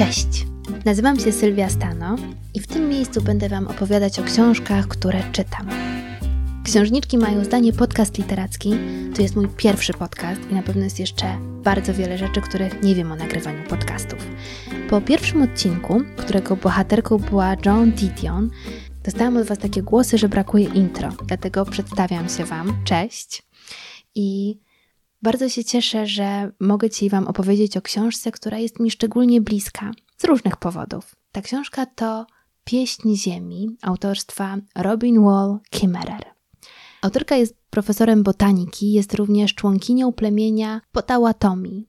Cześć! Nazywam się Sylwia Stano i w tym miejscu będę Wam opowiadać o książkach, które czytam. Książniczki mają zdanie podcast literacki. To jest mój pierwszy podcast i na pewno jest jeszcze bardzo wiele rzeczy, których nie wiem o nagrywaniu podcastów. Po pierwszym odcinku, którego bohaterką była Joan Didion, dostałam od Was takie głosy, że brakuje intro. Dlatego przedstawiam się Wam. Cześć! I bardzo się cieszę, że mogę Ci Wam opowiedzieć o książce, która jest mi szczególnie bliska z różnych powodów. Ta książka to Pieśń Ziemi autorstwa Robin Wall Kimmerer. Autorka jest profesorem botaniki, jest również członkinią plemienia Potawatomi.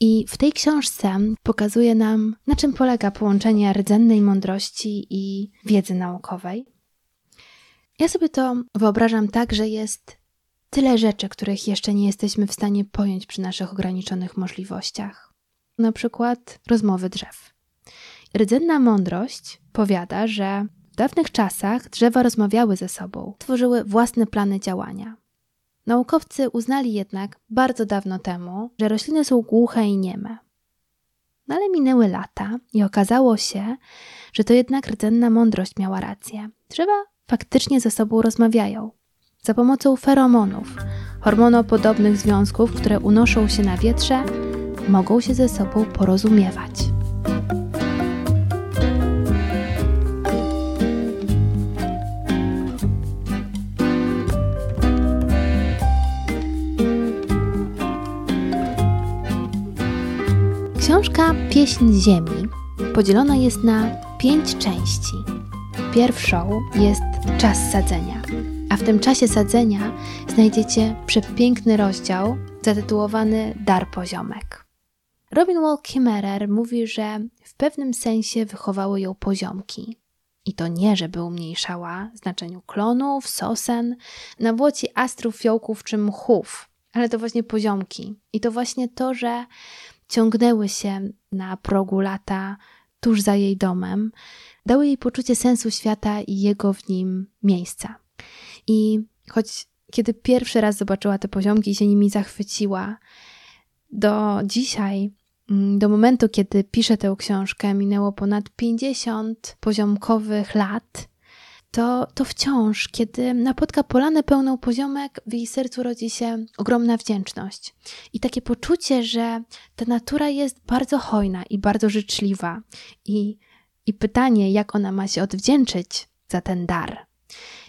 I w tej książce pokazuje nam, na czym polega połączenie rdzennej mądrości i wiedzy naukowej. Ja sobie to wyobrażam tak, że jest tyle rzeczy, których jeszcze nie jesteśmy w stanie pojąć przy naszych ograniczonych możliwościach. Na przykład rozmowy drzew. Rdzenna mądrość powiada, że w dawnych czasach drzewa rozmawiały ze sobą, tworzyły własne plany działania. Naukowcy uznali jednak bardzo dawno temu, że rośliny są głuche i nieme. No ale minęły lata i okazało się, że to jednak rdzenna mądrość miała rację. Drzewa faktycznie ze sobą rozmawiają za pomocą feromonów, hormonopodobnych związków, które unoszą się na wietrze, mogą się ze sobą porozumiewać. Książka Pieśń Ziemi podzielona jest na pięć części. Pierwszą jest czas sadzenia a w tym czasie sadzenia znajdziecie przepiękny rozdział zatytułowany Dar poziomek. Robin Wall Kimmerer mówi, że w pewnym sensie wychowały ją poziomki. I to nie, żeby umniejszała znaczeniu klonów, sosen, nawłoci astrów, fiołków czy mchów, ale to właśnie poziomki. I to właśnie to, że ciągnęły się na progu lata tuż za jej domem, dały jej poczucie sensu świata i jego w nim miejsca. I choć kiedy pierwszy raz zobaczyła te poziomki i się nimi zachwyciła, do dzisiaj, mm, do momentu, kiedy piszę tę książkę, minęło ponad 50 poziomkowych lat, to, to wciąż, kiedy napotka polanę pełną poziomek, w jej sercu rodzi się ogromna wdzięczność. I takie poczucie, że ta natura jest bardzo hojna i bardzo życzliwa. I, i pytanie, jak ona ma się odwdzięczyć za ten dar.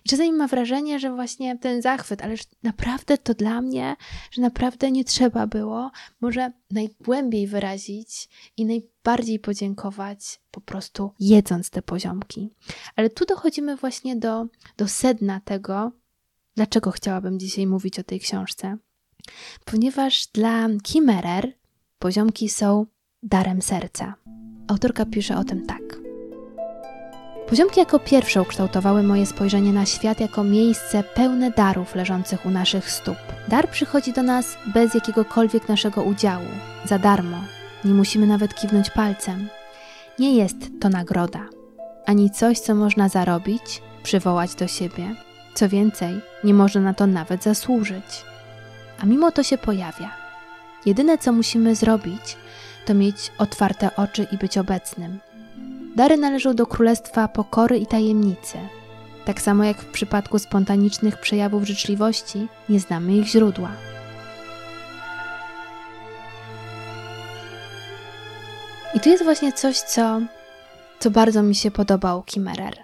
Czasami ma wrażenie, że właśnie ten zachwyt, ależ naprawdę to dla mnie, że naprawdę nie trzeba było może najgłębiej wyrazić i najbardziej podziękować po prostu jedząc te poziomki. Ale tu dochodzimy właśnie do, do sedna tego, dlaczego chciałabym dzisiaj mówić o tej książce. Ponieważ dla Kimmerer poziomki są darem serca. Autorka pisze o tym tak. Poziomki jako pierwsze ukształtowały moje spojrzenie na świat jako miejsce pełne darów leżących u naszych stóp. Dar przychodzi do nas bez jakiegokolwiek naszego udziału, za darmo. Nie musimy nawet kiwnąć palcem. Nie jest to nagroda, ani coś, co można zarobić, przywołać do siebie. Co więcej, nie można na to nawet zasłużyć. A mimo to się pojawia. Jedyne, co musimy zrobić, to mieć otwarte oczy i być obecnym, Dary należą do królestwa pokory i tajemnicy. Tak samo jak w przypadku spontanicznych przejawów życzliwości, nie znamy ich źródła. I tu jest właśnie coś, co, co bardzo mi się podoba u Kimmerer.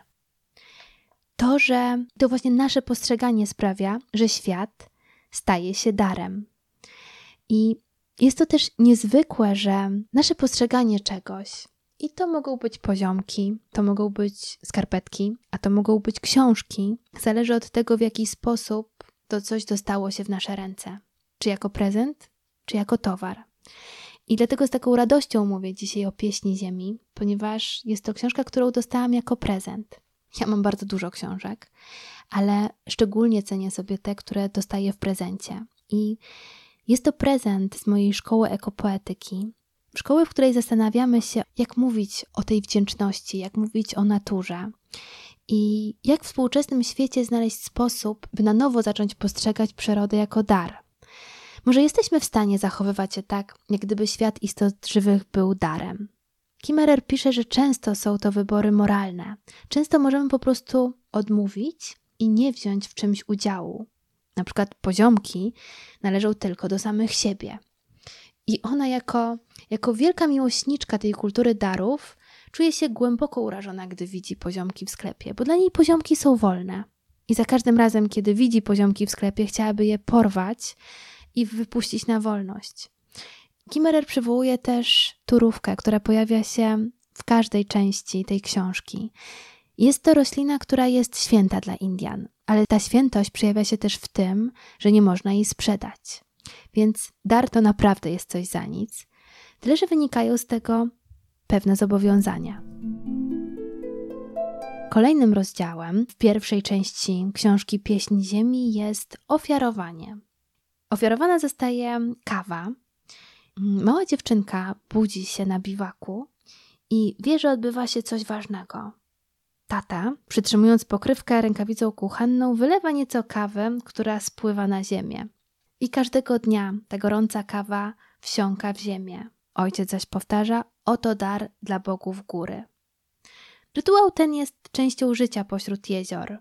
To, że to właśnie nasze postrzeganie sprawia, że świat staje się darem. I jest to też niezwykłe, że nasze postrzeganie czegoś, i to mogą być poziomki, to mogą być skarpetki, a to mogą być książki. Zależy od tego, w jaki sposób to coś dostało się w nasze ręce. Czy jako prezent, czy jako towar. I dlatego z taką radością mówię dzisiaj o pieśni ziemi, ponieważ jest to książka, którą dostałam jako prezent. Ja mam bardzo dużo książek, ale szczególnie cenię sobie te, które dostaję w prezencie. I jest to prezent z mojej szkoły ekopoetyki, Szkoły, w której zastanawiamy się, jak mówić o tej wdzięczności, jak mówić o naturze i jak w współczesnym świecie znaleźć sposób, by na nowo zacząć postrzegać przyrodę jako dar. Może jesteśmy w stanie zachowywać się tak, jak gdyby świat istot żywych był darem. Kimmerer pisze, że często są to wybory moralne. Często możemy po prostu odmówić i nie wziąć w czymś udziału. Na przykład poziomki należą tylko do samych siebie. I ona, jako, jako wielka miłośniczka tej kultury darów, czuje się głęboko urażona, gdy widzi poziomki w sklepie, bo dla niej poziomki są wolne. I za każdym razem, kiedy widzi poziomki w sklepie, chciałaby je porwać i wypuścić na wolność. Kimmerer przywołuje też turówkę, która pojawia się w każdej części tej książki. Jest to roślina, która jest święta dla Indian, ale ta świętość przejawia się też w tym, że nie można jej sprzedać. Więc dar to naprawdę jest coś za nic, tyle że wynikają z tego pewne zobowiązania. Kolejnym rozdziałem w pierwszej części książki Pieśń Ziemi jest ofiarowanie. Ofiarowana zostaje kawa. Mała dziewczynka budzi się na biwaku i wie, że odbywa się coś ważnego. Tata, przytrzymując pokrywkę rękawicą kuchenną, wylewa nieco kawy, która spływa na ziemię. I każdego dnia ta gorąca kawa wsiąka w ziemię. Ojciec zaś powtarza: Oto dar dla bogów góry. Rytuał ten jest częścią życia pośród jezior.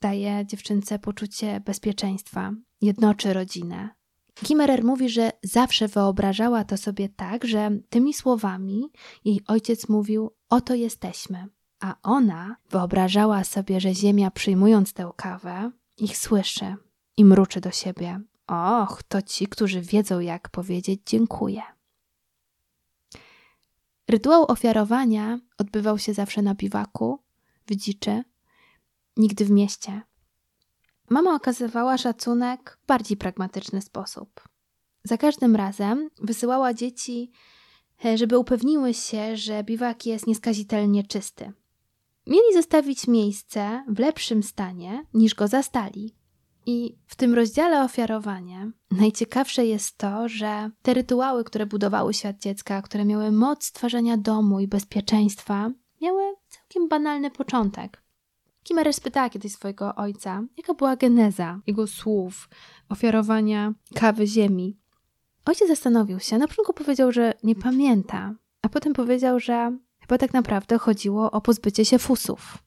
Daje dziewczynce poczucie bezpieczeństwa, jednoczy rodzinę. Kimmerer mówi, że zawsze wyobrażała to sobie tak, że tymi słowami jej ojciec mówił: Oto jesteśmy. A ona wyobrażała sobie, że ziemia przyjmując tę kawę, ich słyszy i mruczy do siebie: Och, to ci, którzy wiedzą, jak powiedzieć dziękuję. Rytuał ofiarowania odbywał się zawsze na biwaku, w dziczy, nigdy w mieście. Mama okazywała szacunek w bardziej pragmatyczny sposób. Za każdym razem wysyłała dzieci, e, żeby upewniły się, że biwak jest nieskazitelnie czysty. Mieli zostawić miejsce w lepszym stanie niż go zastali. I w tym rozdziale ofiarowanie najciekawsze jest to, że te rytuały, które budowały świat dziecka, które miały moc stwarzania domu i bezpieczeństwa, miały całkiem banalny początek. Kimmerer spytała kiedyś swojego ojca, jaka była geneza jego słów, ofiarowania kawy ziemi. Ojciec zastanowił się, na początku powiedział, że nie pamięta, a potem powiedział, że chyba tak naprawdę chodziło o pozbycie się fusów.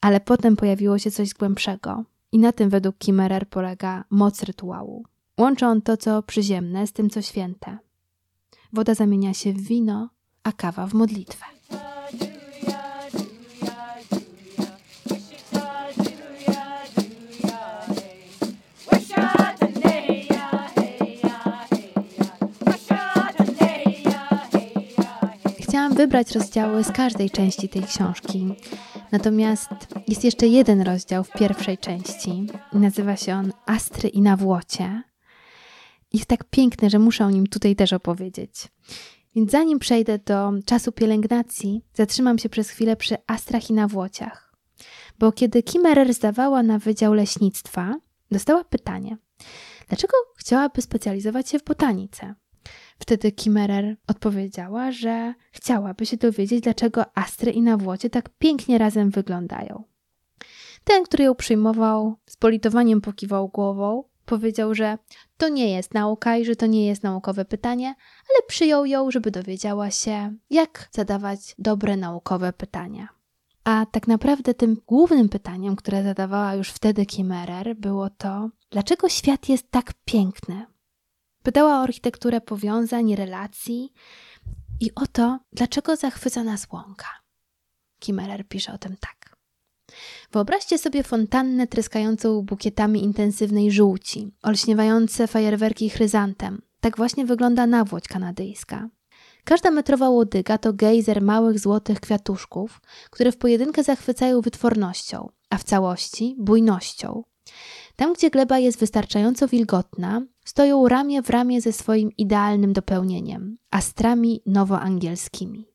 Ale potem pojawiło się coś głębszego. I na tym według Kimmerer polega moc rytuału. Łączy on to, co przyziemne, z tym, co święte. Woda zamienia się w wino, a kawa w modlitwę. Chciałam wybrać rozdziały z każdej części tej książki, Natomiast jest jeszcze jeden rozdział w pierwszej części. Nazywa się on Astry i na Włocie. Jest tak piękny, że muszę o nim tutaj też opowiedzieć. Więc zanim przejdę do czasu pielęgnacji, zatrzymam się przez chwilę przy astrach i nawłociach. Bo kiedy Kimmerer zdawała na Wydział Leśnictwa, dostała pytanie, dlaczego chciałaby specjalizować się w botanice? Wtedy Kimmerer odpowiedziała, że chciałaby się dowiedzieć, dlaczego Astry i Nawłocie tak pięknie razem wyglądają. Ten, który ją przyjmował, z politowaniem pokiwał głową, powiedział, że to nie jest nauka i że to nie jest naukowe pytanie, ale przyjął ją, żeby dowiedziała się, jak zadawać dobre naukowe pytania. A tak naprawdę tym głównym pytaniem, które zadawała już wtedy Kimmerer, było to, dlaczego świat jest tak piękny? Pytała o architekturę powiązań, relacji i o to, dlaczego zachwyca nas łąka. Kimmerer pisze o tym tak. Wyobraźcie sobie fontannę tryskającą bukietami intensywnej żółci, olśniewające fajerwerki chryzantem. Tak właśnie wygląda nawłoć kanadyjska. Każda metrowa łodyga to gejzer małych złotych kwiatuszków, które w pojedynkę zachwycają wytwornością, a w całości bujnością. Tam, gdzie gleba jest wystarczająco wilgotna, stoją ramię w ramię ze swoim idealnym dopełnieniem astrami nowoangielskimi.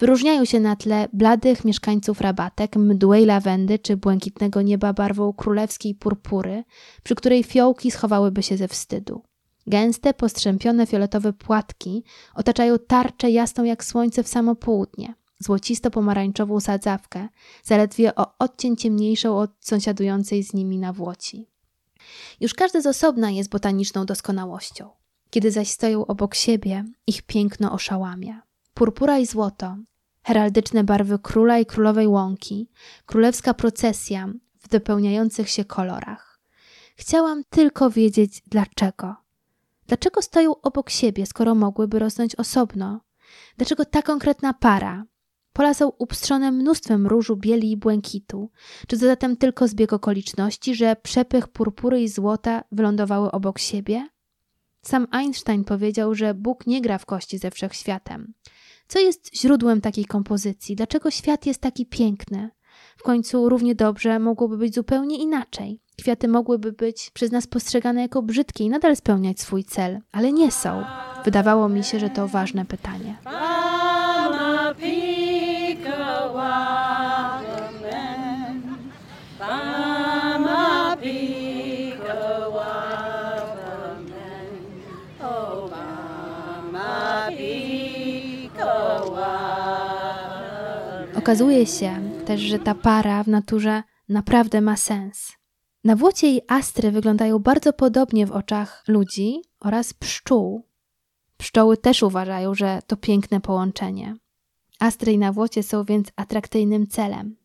Wyróżniają się na tle bladych mieszkańców rabatek, mdłej lawendy czy błękitnego nieba barwą królewskiej purpury, przy której fiołki schowałyby się ze wstydu. Gęste, postrzępione fioletowe płatki otaczają tarczę jasną jak słońce w samo południe, złocisto-pomarańczową sadzawkę, zaledwie o odcień ciemniejszą od sąsiadującej z nimi nawłoci. Już każdy z osobna jest botaniczną doskonałością. Kiedy zaś stoją obok siebie, ich piękno oszałamia. purpura i złoto, heraldyczne barwy króla i królowej łąki, królewska procesja w dopełniających się kolorach. Chciałam tylko wiedzieć dlaczego. Dlaczego stoją obok siebie, skoro mogłyby rosnąć osobno? Dlaczego ta konkretna para? Pola są upstrzone mnóstwem różu, bieli i błękitu. Czy to zatem tylko zbieg okoliczności, że przepych purpury i złota wylądowały obok siebie? Sam Einstein powiedział, że Bóg nie gra w kości ze wszechświatem. Co jest źródłem takiej kompozycji? Dlaczego świat jest taki piękny? W końcu równie dobrze mogłoby być zupełnie inaczej. Kwiaty mogłyby być przez nas postrzegane jako brzydkie i nadal spełniać swój cel, ale nie są. Wydawało mi się, że to ważne pytanie. Okazuje się też, że ta para w naturze naprawdę ma sens. Nawłocie i astry wyglądają bardzo podobnie w oczach ludzi oraz pszczół. Pszczoły też uważają, że to piękne połączenie. Astry i nawłocie są więc atrakcyjnym celem.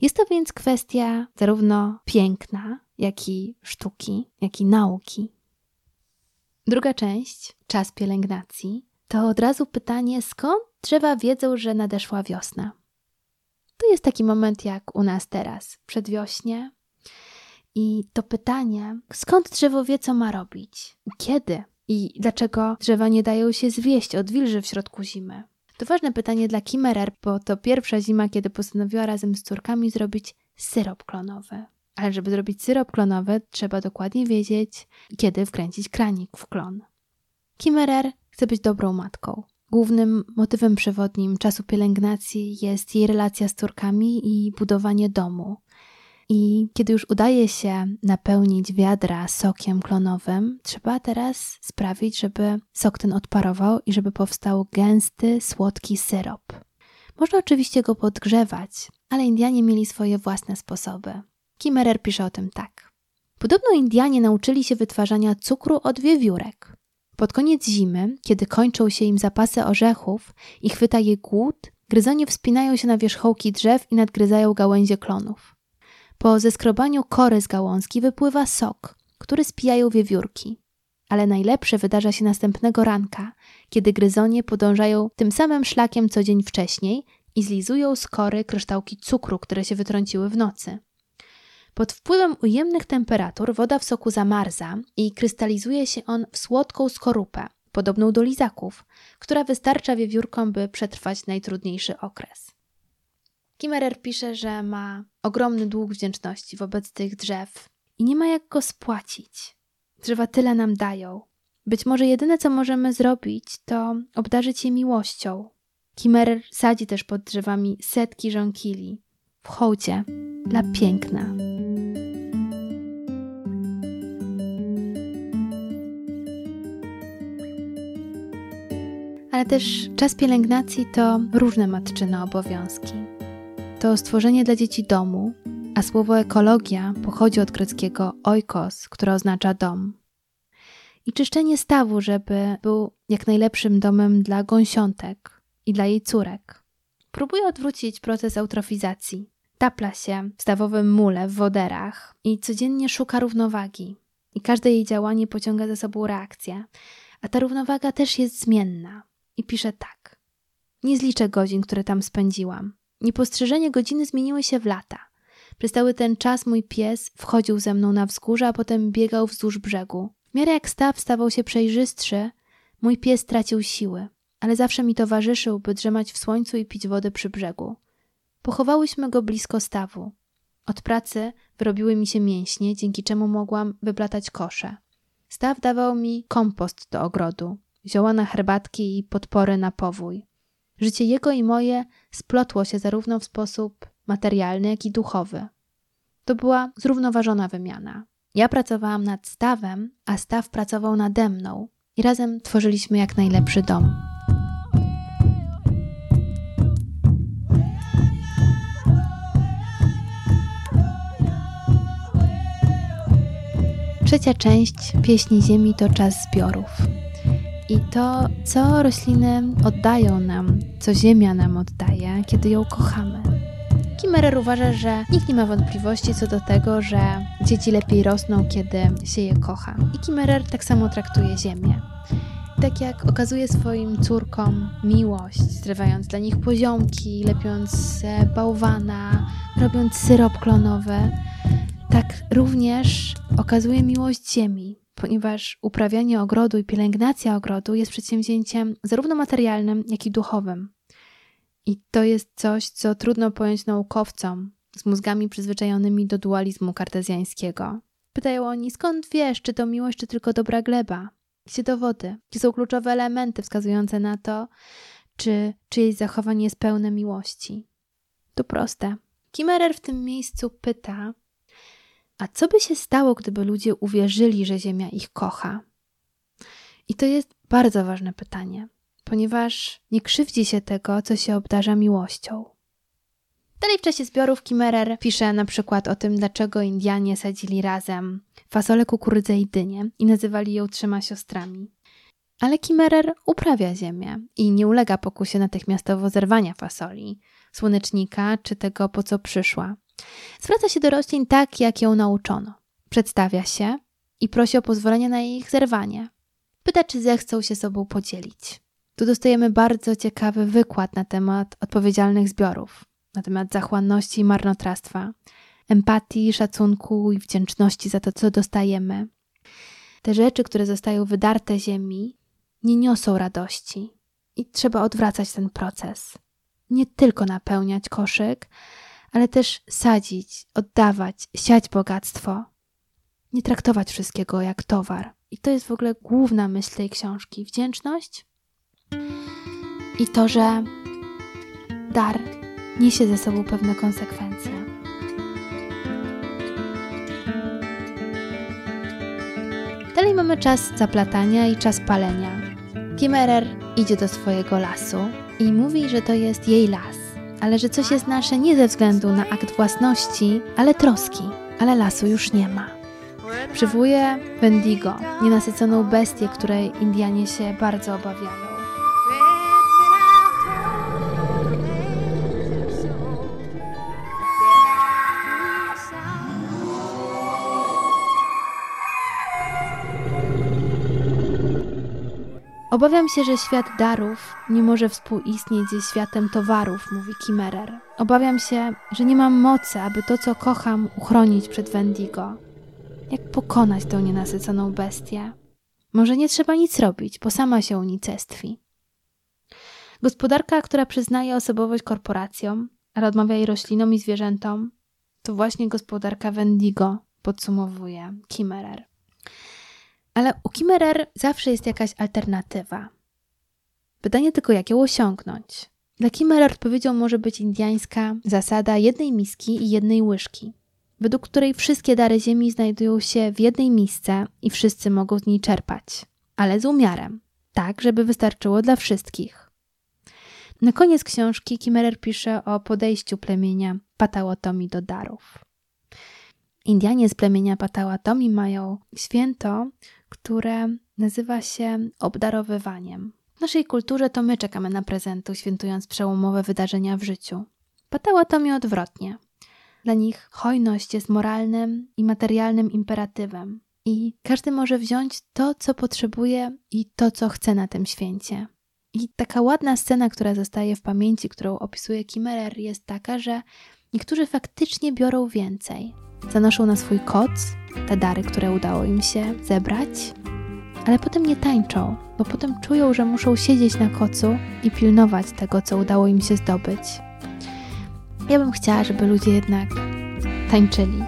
Jest to więc kwestia zarówno piękna, jak i sztuki, jak i nauki. Druga część, czas pielęgnacji, to od razu pytanie, skąd drzewa wiedzą, że nadeszła wiosna? To jest taki moment jak u nas teraz, przedwiośnie. I to pytanie, skąd drzewo wie, co ma robić? Kiedy? I dlaczego drzewa nie dają się zwieść od wilży w środku zimy? To ważne pytanie dla Kimmerer, bo to pierwsza zima, kiedy postanowiła razem z córkami zrobić syrop klonowy. Ale żeby zrobić syrop klonowy, trzeba dokładnie wiedzieć, kiedy wkręcić kranik w klon. Kimmerer chce być dobrą matką. Głównym motywem przewodnim czasu pielęgnacji jest jej relacja z córkami i budowanie domu. I kiedy już udaje się napełnić wiadra sokiem klonowym, trzeba teraz sprawić, żeby sok ten odparował i żeby powstał gęsty, słodki syrop. Można oczywiście go podgrzewać, ale Indianie mieli swoje własne sposoby. Kimmerer pisze o tym tak. Podobno Indianie nauczyli się wytwarzania cukru od wiewiórek. Pod koniec zimy, kiedy kończą się im zapasy orzechów i chwyta je głód, gryzonie wspinają się na wierzchołki drzew i nadgryzają gałęzie klonów. Po zeskrobaniu kory z gałązki wypływa sok, który spijają wiewiórki. Ale najlepsze wydarza się następnego ranka, kiedy gryzonie podążają tym samym szlakiem co dzień wcześniej i zlizują z kory kryształki cukru, które się wytrąciły w nocy. Pod wpływem ujemnych temperatur woda w soku zamarza i krystalizuje się on w słodką skorupę, podobną do lizaków, która wystarcza wiewiórkom, by przetrwać najtrudniejszy okres. Kimmerer pisze, że ma ogromny dług wdzięczności wobec tych drzew i nie ma jak go spłacić. Drzewa tyle nam dają. Być może jedyne, co możemy zrobić, to obdarzyć je miłością. Kimmerer sadzi też pod drzewami setki żonkili w hołdzie dla piękna. Ale też czas pielęgnacji to różne matczyne obowiązki. To stworzenie dla dzieci domu, a słowo ekologia pochodzi od greckiego oikos, które oznacza dom. I czyszczenie stawu, żeby był jak najlepszym domem dla gąsiątek i dla jej córek. Próbuje odwrócić proces eutrofizacji. Tapla się w stawowym mule, w woderach i codziennie szuka równowagi. I każde jej działanie pociąga za sobą reakcję. A ta równowaga też jest zmienna. I pisze tak. Nie zliczę godzin, które tam spędziłam. Niepostrzeżenie godziny zmieniły się w lata. Przez cały ten czas mój pies wchodził ze mną na wzgórze, a potem biegał wzdłuż brzegu. W miarę jak staw stawał się przejrzystszy, mój pies tracił siły, ale zawsze mi towarzyszył, by drzemać w słońcu i pić wodę przy brzegu. Pochowałyśmy go blisko stawu. Od pracy wyrobiły mi się mięśnie, dzięki czemu mogłam wyplatać kosze. Staw dawał mi kompost do ogrodu, zioła na herbatki i podpory na powój. Życie jego i moje splotło się zarówno w sposób materialny, jak i duchowy. To była zrównoważona wymiana. Ja pracowałam nad stawem, a staw pracował nade mną i razem tworzyliśmy jak najlepszy dom. Trzecia część pieśni ziemi to czas zbiorów. i to, co rośliny oddają nam, co ziemia nam oddaje, kiedy ją kochamy. Kimmerer uważa, że nikt nie ma wątpliwości co do tego, że dzieci lepiej rosną, kiedy się je kocha. I Kimmerer tak samo traktuje ziemię. Tak jak okazuje swoim córkom miłość, zrywając dla nich poziomki, lepiąc bałwana, robiąc syrop klonowy, tak również okazuje miłość ziemi, ponieważ uprawianie ogrodu i pielęgnacja ogrodu jest przedsięwzięciem zarówno materialnym, jak i duchowym. I to jest coś, co trudno pojąć naukowcom z mózgami przyzwyczajonymi do dualizmu kartezjańskiego. Pytają oni, skąd wiesz, czy to miłość, czy tylko dobra gleba? Gdzie dowody? Gdzie są kluczowe elementy wskazujące na to, czy czyjeś zachowanie jest pełne miłości? To proste. Kimmerer w tym miejscu pyta, a co by się stało, gdyby ludzie uwierzyli, że Ziemia ich kocha? I to jest bardzo ważne pytanie, ponieważ nie krzywdzi się tego, co się obdarza miłością. Dalej w czasie zbiorów Kimmerer pisze na przykład o tym, dlaczego Indianie sadzili razem fasolę, kukurydzę i dynię i nazywali ją trzema siostrami. Ale Kimmerer uprawia ziemię i nie ulega pokusie natychmiastowo zerwania fasoli, słonecznika czy tego, po co przyszła. Zwraca się do roślin tak, jak ją nauczono. Przedstawia się i prosi o pozwolenie na ich zerwanie. Pyta, czy zechcą się sobą podzielić. Tu dostajemy bardzo ciekawy wykład na temat odpowiedzialnych zbiorów, na temat zachłanności i marnotrawstwa, empatii, szacunku i wdzięczności za to, co dostajemy. Te rzeczy, które zostają wydarte ziemi, nie niosą radości i trzeba odwracać ten proces. Nie tylko napełniać koszyk, ale też sadzić, oddawać, siać bogactwo. Nie traktować wszystkiego jak towar. I to jest w ogóle główna myśl tej książki: wdzięczność i to, że dar niesie ze sobą pewne konsekwencje. Dalej mamy czas zaplatania i czas palenia. Kimmerer idzie do swojego lasu i mówi, że to jest jej las ale że coś jest nasze nie ze względu na akt własności, ale troski, ale lasu już nie ma. Przywołuje Wendigo, nienasyconą bestię, której Indianie się bardzo obawiają. Obawiam się, że świat darów nie może współistnieć ze światem towarów, mówi Kimmerer. Obawiam się, że nie mam mocy, aby to, co kocham, uchronić przed Wendigo. Jak pokonać tę nienasyconą bestię? Może nie trzeba nic robić, bo sama się unicestwi. Gospodarka, która przyznaje osobowość korporacjom, ale odmawia jej roślinom i zwierzętom, to właśnie gospodarka Wendigo, podsumowuje Kimmerer. Ale u Kimmerer zawsze jest jakaś alternatywa. Pytanie tylko, jak ją osiągnąć. Dla Kimmerer odpowiedzią może być indiańska zasada jednej miski i jednej łyżki, według której wszystkie dary ziemi znajdują się w jednej misce i wszyscy mogą z niej czerpać, ale z umiarem, tak żeby wystarczyło dla wszystkich. Na koniec książki Kimmerer pisze o podejściu plemienia Patałotomi do darów. Indianie z plemienia Patałatomi mają święto, które nazywa się obdarowywaniem. W naszej kulturze to my czekamy na prezentu, świętując przełomowe wydarzenia w życiu. Patałatomi odwrotnie. Dla nich hojność jest moralnym i materialnym imperatywem. I każdy może wziąć to, co potrzebuje i to, co chce na tym święcie. I taka ładna scena, która zostaje w pamięci, którą opisuje Kimmerer, jest taka, że niektórzy faktycznie biorą więcej, Zanoszą na swój koc te dary, które udało im się zebrać, ale potem nie tańczą, bo potem czują, że muszą siedzieć na kocu i pilnować tego, co udało im się zdobyć. Ja bym chciała, żeby ludzie jednak tańczyli,